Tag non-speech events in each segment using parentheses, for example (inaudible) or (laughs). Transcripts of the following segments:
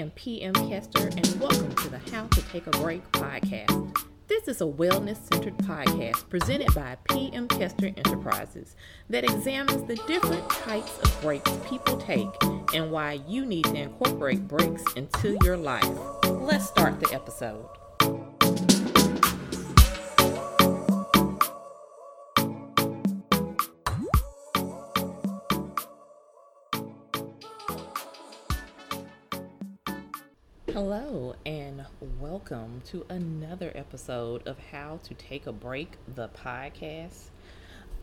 am PM Kester, and welcome to the How to Take a Break podcast. This is a wellness centered podcast presented by PM Kester Enterprises that examines the different types of breaks people take and why you need to incorporate breaks into your life. Let's start the episode. Hello, and welcome to another episode of How to Take a Break, the podcast.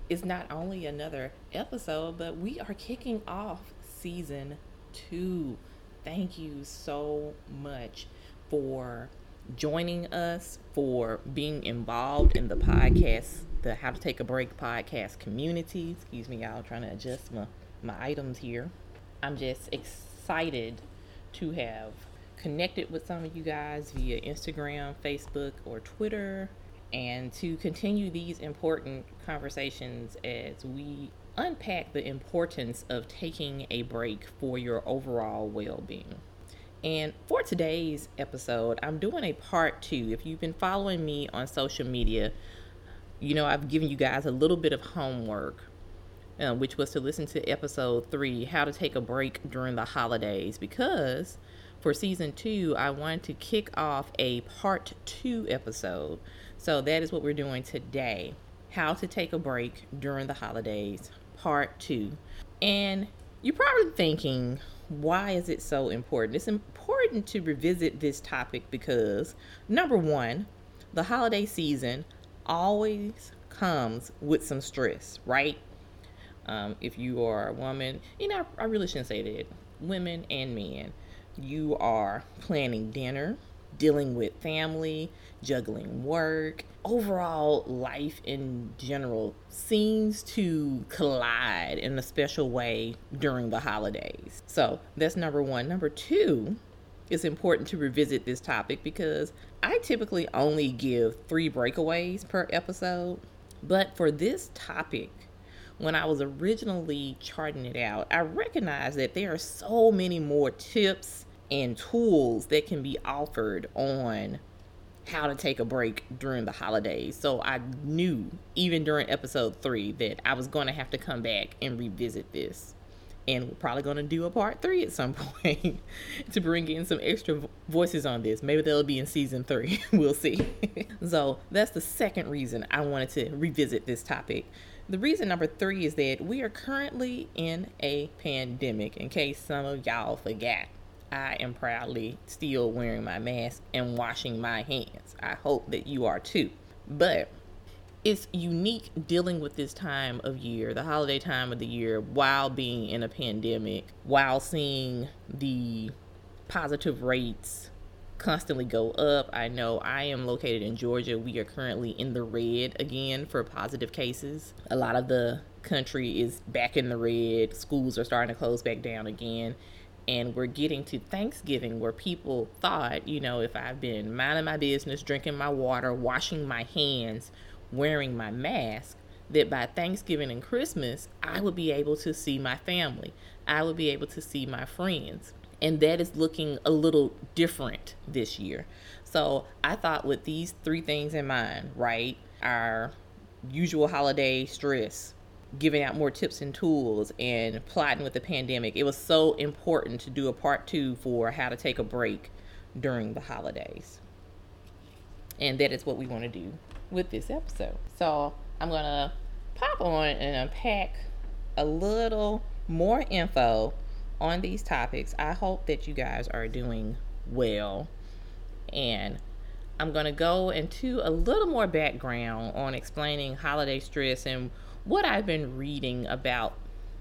It's not only another episode, but we are kicking off season two. Thank you so much for joining us, for being involved in the podcast, the How to Take a Break podcast community. Excuse me, y'all, trying to adjust my, my items here. I'm just excited to have connected with some of you guys via Instagram, Facebook, or Twitter, and to continue these important conversations as we unpack the importance of taking a break for your overall well being. And for today's episode, I'm doing a part two. If you've been following me on social media, you know I've given you guys a little bit of homework, uh, which was to listen to episode three How to Take a Break During the Holidays, because for season two, I wanted to kick off a part two episode. So that is what we're doing today How to Take a Break During the Holidays, part two. And you're probably thinking, why is it so important? It's important to revisit this topic because, number one, the holiday season always comes with some stress, right? Um, if you are a woman, you know, I really shouldn't say that, women and men you are planning dinner, dealing with family, juggling work, overall life in general seems to collide in a special way during the holidays. So that's number one. Number two, it's important to revisit this topic because I typically only give three breakaways per episode. But for this topic, when I was originally charting it out, I recognized that there are so many more tips and tools that can be offered on how to take a break during the holidays. So I knew even during episode three that I was going to have to come back and revisit this. And we're probably going to do a part three at some (laughs) point to bring in some extra voices on this. Maybe they'll be in season three. (laughs) we'll see. (laughs) so that's the second reason I wanted to revisit this topic. The reason number three is that we are currently in a pandemic, in case some of y'all forgot. I am proudly still wearing my mask and washing my hands. I hope that you are too. But it's unique dealing with this time of year, the holiday time of the year, while being in a pandemic, while seeing the positive rates constantly go up. I know I am located in Georgia. We are currently in the red again for positive cases. A lot of the country is back in the red. Schools are starting to close back down again and we're getting to Thanksgiving where people thought, you know, if I've been minding my business, drinking my water, washing my hands, wearing my mask, that by Thanksgiving and Christmas, I would be able to see my family. I would be able to see my friends. And that is looking a little different this year. So I thought with these three things in mind, right? Our usual holiday stress, giving out more tips and tools and plotting with the pandemic, it was so important to do a part two for how to take a break during the holidays. And that is what we want to do with this episode. So I'm going to pop on and unpack a little more info on these topics. I hope that you guys are doing well. And I'm going to go into a little more background on explaining holiday stress and what I've been reading about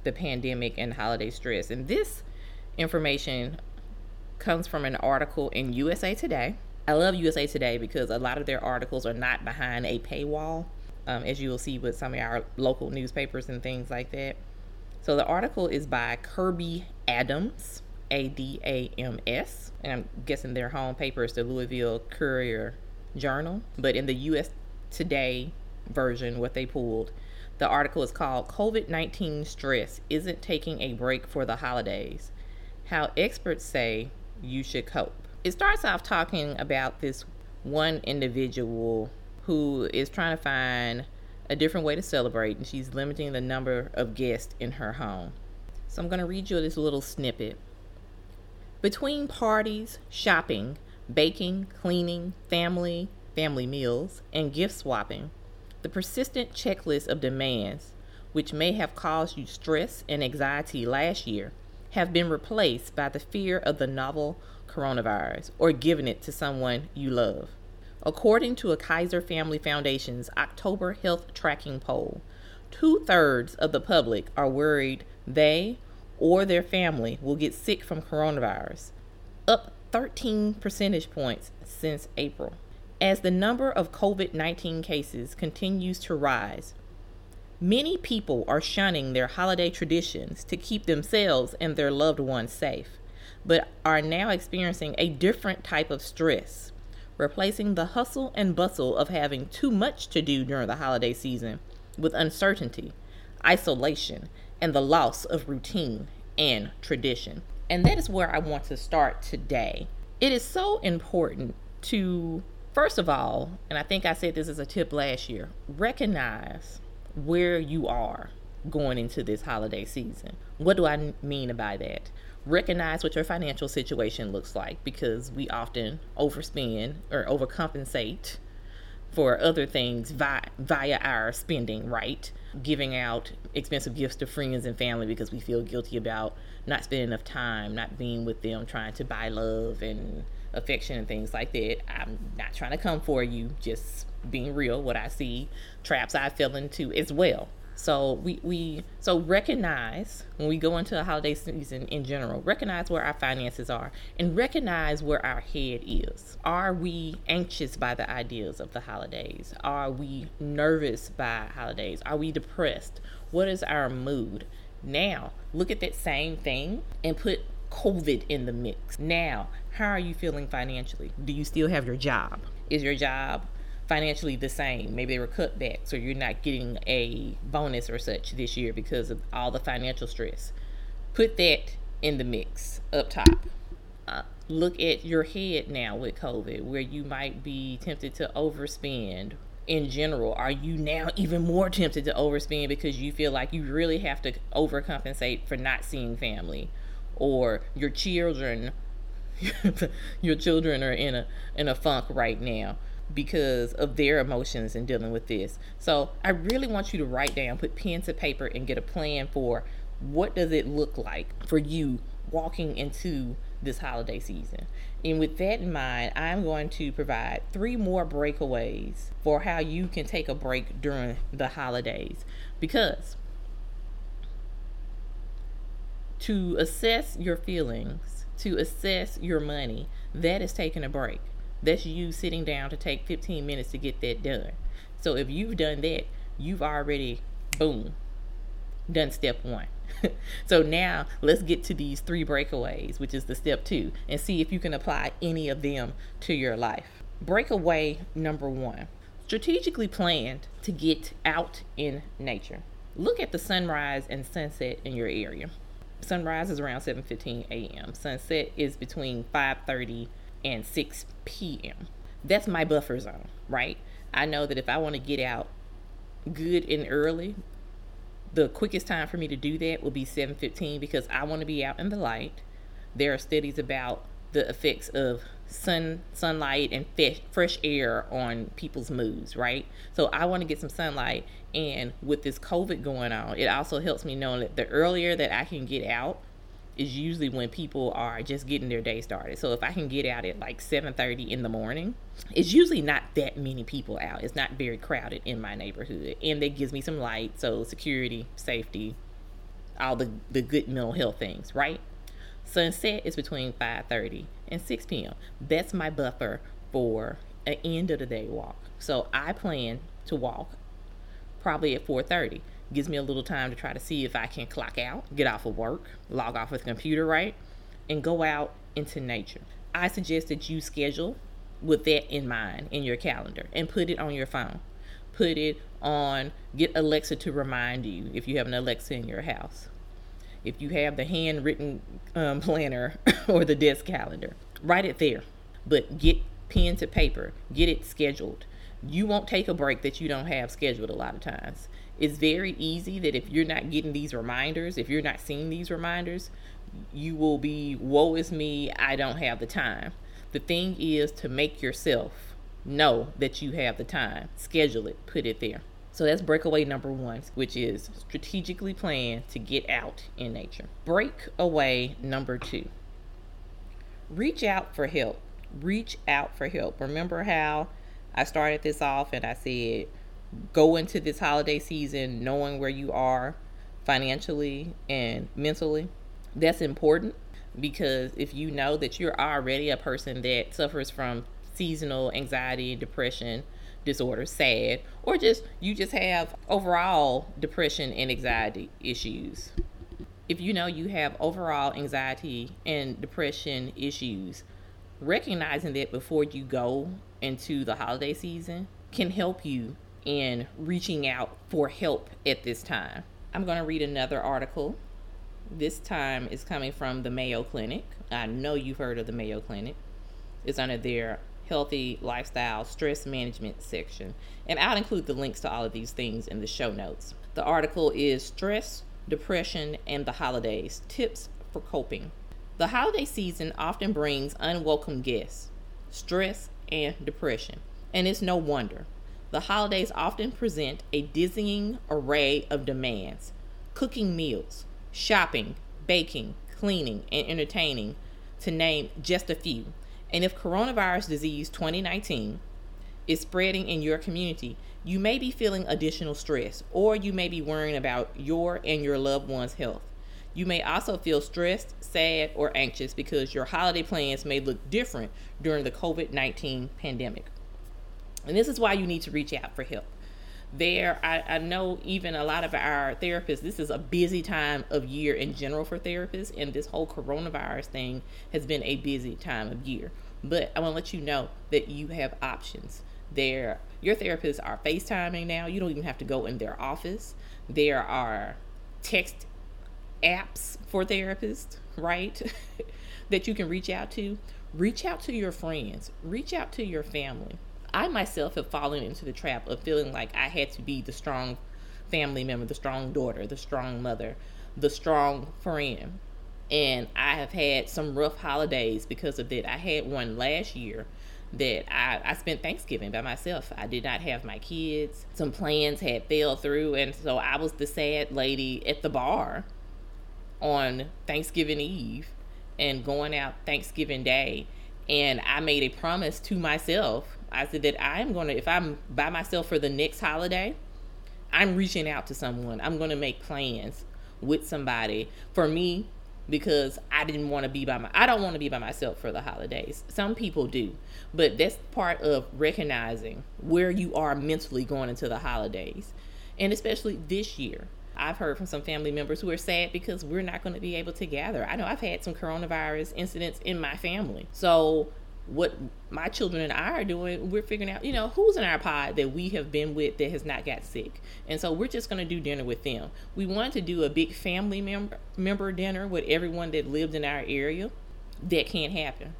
the pandemic and holiday stress. And this information comes from an article in USA Today. I love USA Today because a lot of their articles are not behind a paywall, um, as you will see with some of our local newspapers and things like that. So the article is by Kirby Adams, A D A M S, and I'm guessing their home paper is the Louisville Courier Journal. But in the US Today version, what they pulled, the article is called COVID 19 Stress Isn't Taking a Break for the Holidays. How experts say you should cope. It starts off talking about this one individual who is trying to find a different way to celebrate, and she's limiting the number of guests in her home. So I'm going to read you this little snippet. Between parties, shopping, baking, cleaning, family, family meals, and gift swapping, the persistent checklist of demands, which may have caused you stress and anxiety last year, have been replaced by the fear of the novel coronavirus or giving it to someone you love. According to a Kaiser Family Foundation's October health tracking poll, two thirds of the public are worried they or their family will get sick from coronavirus, up 13 percentage points since April. As the number of COVID 19 cases continues to rise, many people are shunning their holiday traditions to keep themselves and their loved ones safe, but are now experiencing a different type of stress, replacing the hustle and bustle of having too much to do during the holiday season with uncertainty, isolation, and the loss of routine and tradition. And that is where I want to start today. It is so important to, first of all, and I think I said this as a tip last year, recognize where you are going into this holiday season. What do I mean by that? Recognize what your financial situation looks like because we often overspend or overcompensate for other things via, via our spending, right? Giving out expensive gifts to friends and family because we feel guilty about not spending enough time, not being with them, trying to buy love and affection and things like that. I'm not trying to come for you, just being real, what I see, traps I fell into as well. So we, we so recognize when we go into a holiday season in general, recognize where our finances are and recognize where our head is. Are we anxious by the ideas of the holidays? Are we nervous by holidays? Are we depressed? What is our mood? Now, look at that same thing and put COVID in the mix. Now, how are you feeling financially? Do you still have your job? Is your job financially the same. Maybe there were cutbacks or you're not getting a bonus or such this year because of all the financial stress. Put that in the mix up top. Uh, look at your head now with COVID, where you might be tempted to overspend. In general, are you now even more tempted to overspend because you feel like you really have to overcompensate for not seeing family, or your children, (laughs) your children are in a in a funk right now? because of their emotions and dealing with this. So I really want you to write down, put pen to paper, and get a plan for what does it look like for you walking into this holiday season. And with that in mind, I'm going to provide three more breakaways for how you can take a break during the holidays. Because to assess your feelings, to assess your money, that is taking a break. That's you sitting down to take 15 minutes to get that done. So if you've done that, you've already, boom, done step one. (laughs) so now let's get to these three breakaways, which is the step two, and see if you can apply any of them to your life. Breakaway number one strategically planned to get out in nature. Look at the sunrise and sunset in your area. Sunrise is around 7:15 a.m. Sunset is between 5:30 and 6 p.m. That's my buffer zone, right? I know that if I want to get out good and early, the quickest time for me to do that will be 7:15 because I want to be out in the light. There are studies about the effects of sun sunlight and fresh, fresh air on people's moods, right? So I want to get some sunlight and with this COVID going on, it also helps me know that the earlier that I can get out, is usually when people are just getting their day started. So if I can get out at like 7:30 in the morning, it's usually not that many people out. It's not very crowded in my neighborhood, and that gives me some light, so security, safety, all the the good mental health things, right? Sunset is between 5:30 and 6 p.m. That's my buffer for an end of the day walk. So I plan to walk probably at 4:30 gives me a little time to try to see if I can clock out, get off of work, log off with the computer, right? And go out into nature. I suggest that you schedule with that in mind in your calendar and put it on your phone. Put it on, get Alexa to remind you if you have an Alexa in your house. If you have the handwritten um, planner (laughs) or the desk calendar, write it there. But get pen to paper, get it scheduled. You won't take a break that you don't have scheduled a lot of times. It's very easy that if you're not getting these reminders, if you're not seeing these reminders, you will be, woe is me, I don't have the time. The thing is to make yourself know that you have the time. Schedule it, put it there. So that's breakaway number one, which is strategically plan to get out in nature. Breakaway number two reach out for help. Reach out for help. Remember how I started this off and I said, go into this holiday season knowing where you are financially and mentally? That's important because if you know that you're already a person that suffers from seasonal anxiety and depression disorder, sad, or just you just have overall depression and anxiety issues. If you know you have overall anxiety and depression issues, recognizing that before you go into the holiday season can help you in reaching out for help at this time. I'm going to read another article. This time is coming from the Mayo Clinic. I know you've heard of the Mayo Clinic. It's under their healthy lifestyle stress management section. And I'll include the links to all of these things in the show notes. The article is Stress, Depression, and the Holidays Tips for Coping. The holiday season often brings unwelcome guests, stress, and depression, and it's no wonder. The holidays often present a dizzying array of demands cooking meals, shopping, baking, cleaning, and entertaining, to name just a few. And if coronavirus disease 2019 is spreading in your community, you may be feeling additional stress or you may be worrying about your and your loved one's health. You may also feel stressed, sad, or anxious because your holiday plans may look different during the COVID 19 pandemic. And this is why you need to reach out for help there I, I know even a lot of our therapists this is a busy time of year in general for therapists and this whole coronavirus thing has been a busy time of year. But i want to let you know that you have options. There your therapists are facetiming now. You don't even have to go in their office. There are text apps for therapists right (laughs) that you can reach out to. Reach out to your friends. Reach out to your family I myself have fallen into the trap of feeling like I had to be the strong family member, the strong daughter, the strong mother, the strong friend. And I have had some rough holidays because of that. I had one last year that I, I spent Thanksgiving by myself. I did not have my kids. Some plans had fell through, and so I was the sad lady at the bar on Thanksgiving Eve and going out Thanksgiving Day. And I made a promise to myself I said that I'm going to, if I'm by myself for the next holiday, I'm reaching out to someone. I'm going to make plans with somebody for me because I didn't want to be by my I don't want to be by myself for the holidays. Some people do. But that's part of recognizing where you are mentally going into the holidays. And especially this year. I've heard from some family members who are sad because we're not going to be able to gather. I know I've had some coronavirus incidents in my family. So what my children and I are doing, we're figuring out, you know, who's in our pod that we have been with that has not got sick. And so we're just going to do dinner with them. We wanted to do a big family member member dinner with everyone that lived in our area. That can't happen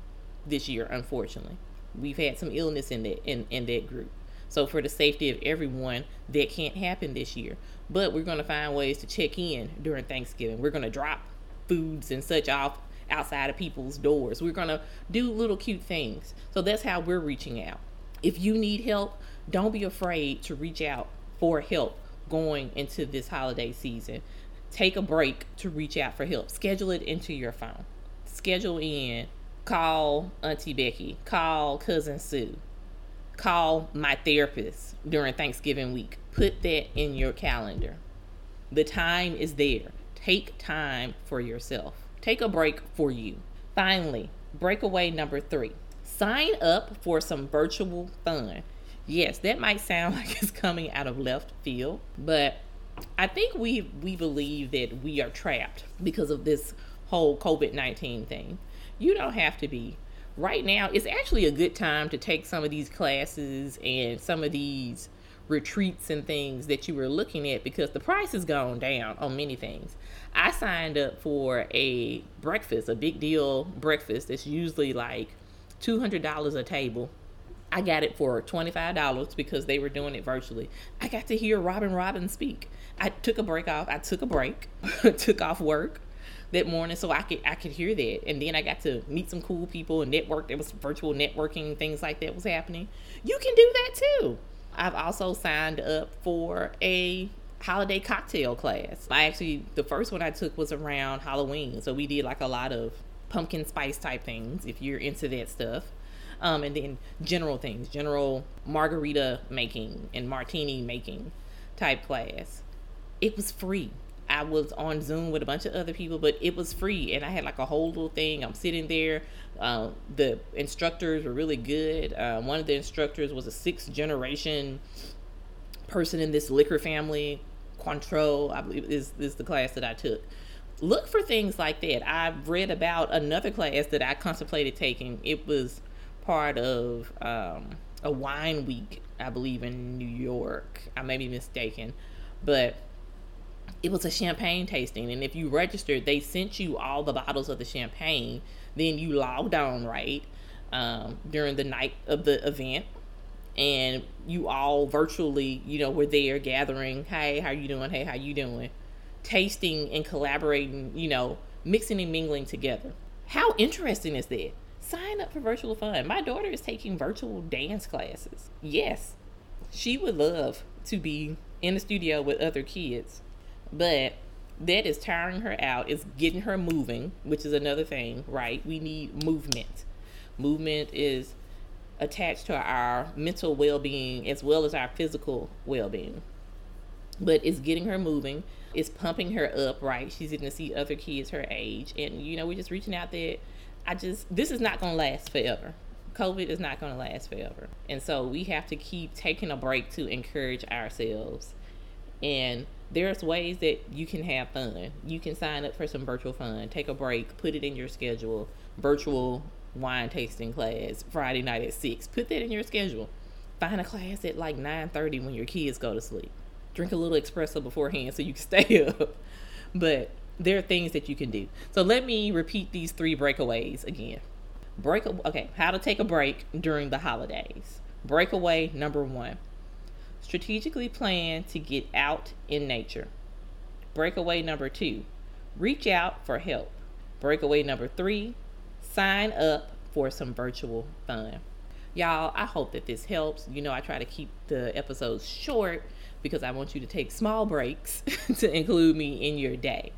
this year, unfortunately. We've had some illness in that in, in that group. So for the safety of everyone, that can't happen this year. But we're going to find ways to check in during Thanksgiving. We're going to drop foods and such off outside of people's doors. We're going to do little cute things. So that's how we're reaching out. If you need help, don't be afraid to reach out for help going into this holiday season. Take a break to reach out for help. Schedule it into your phone. Schedule in, call Auntie Becky, call Cousin Sue, call my therapist during Thanksgiving week. Put that in your calendar. The time is there. Take time for yourself. Take a break for you. Finally, breakaway number three sign up for some virtual fun. Yes, that might sound (laughs) like it's coming out of left field, but I think we we believe that we are trapped because of this whole COVID 19 thing. You don't have to be. Right now, it's actually a good time to take some of these classes and some of these retreats and things that you were looking at because the price has gone down on many things. I signed up for a breakfast, a big deal breakfast that's usually like $200 a table. I got it for $25 because they were doing it virtually. I got to hear Robin Robbins speak. I took a break off. I took a break, (laughs) took off work that morning so I could I could hear that. And then I got to meet some cool people and network. There was virtual networking, things like that was happening. You can do that too. I've also signed up for a holiday cocktail class. I actually the first one I took was around Halloween. So we did like a lot of pumpkin spice type things if you're into that stuff. Um, and then general things, general margarita making and martini making type class. It was free. I was on Zoom with a bunch of other people, but it was free, and I had like a whole little thing. I'm sitting there. Uh, the instructors were really good. Uh, one of the instructors was a sixth generation person in this liquor family. Cointreau, I believe, is is the class that I took. Look for things like that. I've read about another class that I contemplated taking. It was part of um, a wine week, I believe, in New York. I may be mistaken, but it was a champagne tasting and if you registered they sent you all the bottles of the champagne then you log on right um, during the night of the event and you all virtually you know were there gathering hey how you doing? Hey how you doing? Tasting and collaborating you know mixing and mingling together. How interesting is that? Sign up for virtual fun. My daughter is taking virtual dance classes. Yes she would love to be in the studio with other kids but that is tiring her out. It's getting her moving, which is another thing, right? We need movement. Movement is attached to our mental well being as well as our physical well being. But it's getting her moving, it's pumping her up, right? She's getting to see other kids her age. And, you know, we're just reaching out there. I just, this is not going to last forever. COVID is not going to last forever. And so we have to keep taking a break to encourage ourselves. And there's ways that you can have fun. You can sign up for some virtual fun, take a break, put it in your schedule. Virtual wine tasting class Friday night at six. Put that in your schedule. Find a class at like nine thirty when your kids go to sleep. Drink a little espresso beforehand so you can (laughs) stay up. But there are things that you can do. So let me repeat these three breakaways again. Break okay, how to take a break during the holidays. Breakaway number one Strategically plan to get out in nature. Breakaway number two, reach out for help. Breakaway number three, sign up for some virtual fun. Y'all, I hope that this helps. You know, I try to keep the episodes short because I want you to take small breaks (laughs) to include me in your day.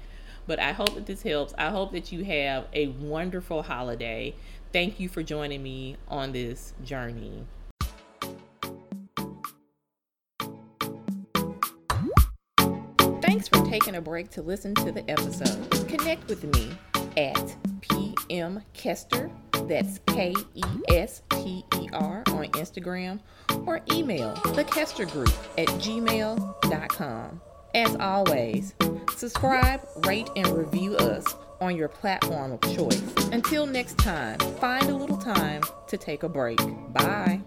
But I hope that this helps. I hope that you have a wonderful holiday. Thank you for joining me on this journey. Thanks for taking a break to listen to the episode. Connect with me at PM Kester, that's K E S T E R on Instagram, or email the Kester Group at gmail.com. As always, subscribe, rate, and review us on your platform of choice. Until next time, find a little time to take a break. Bye.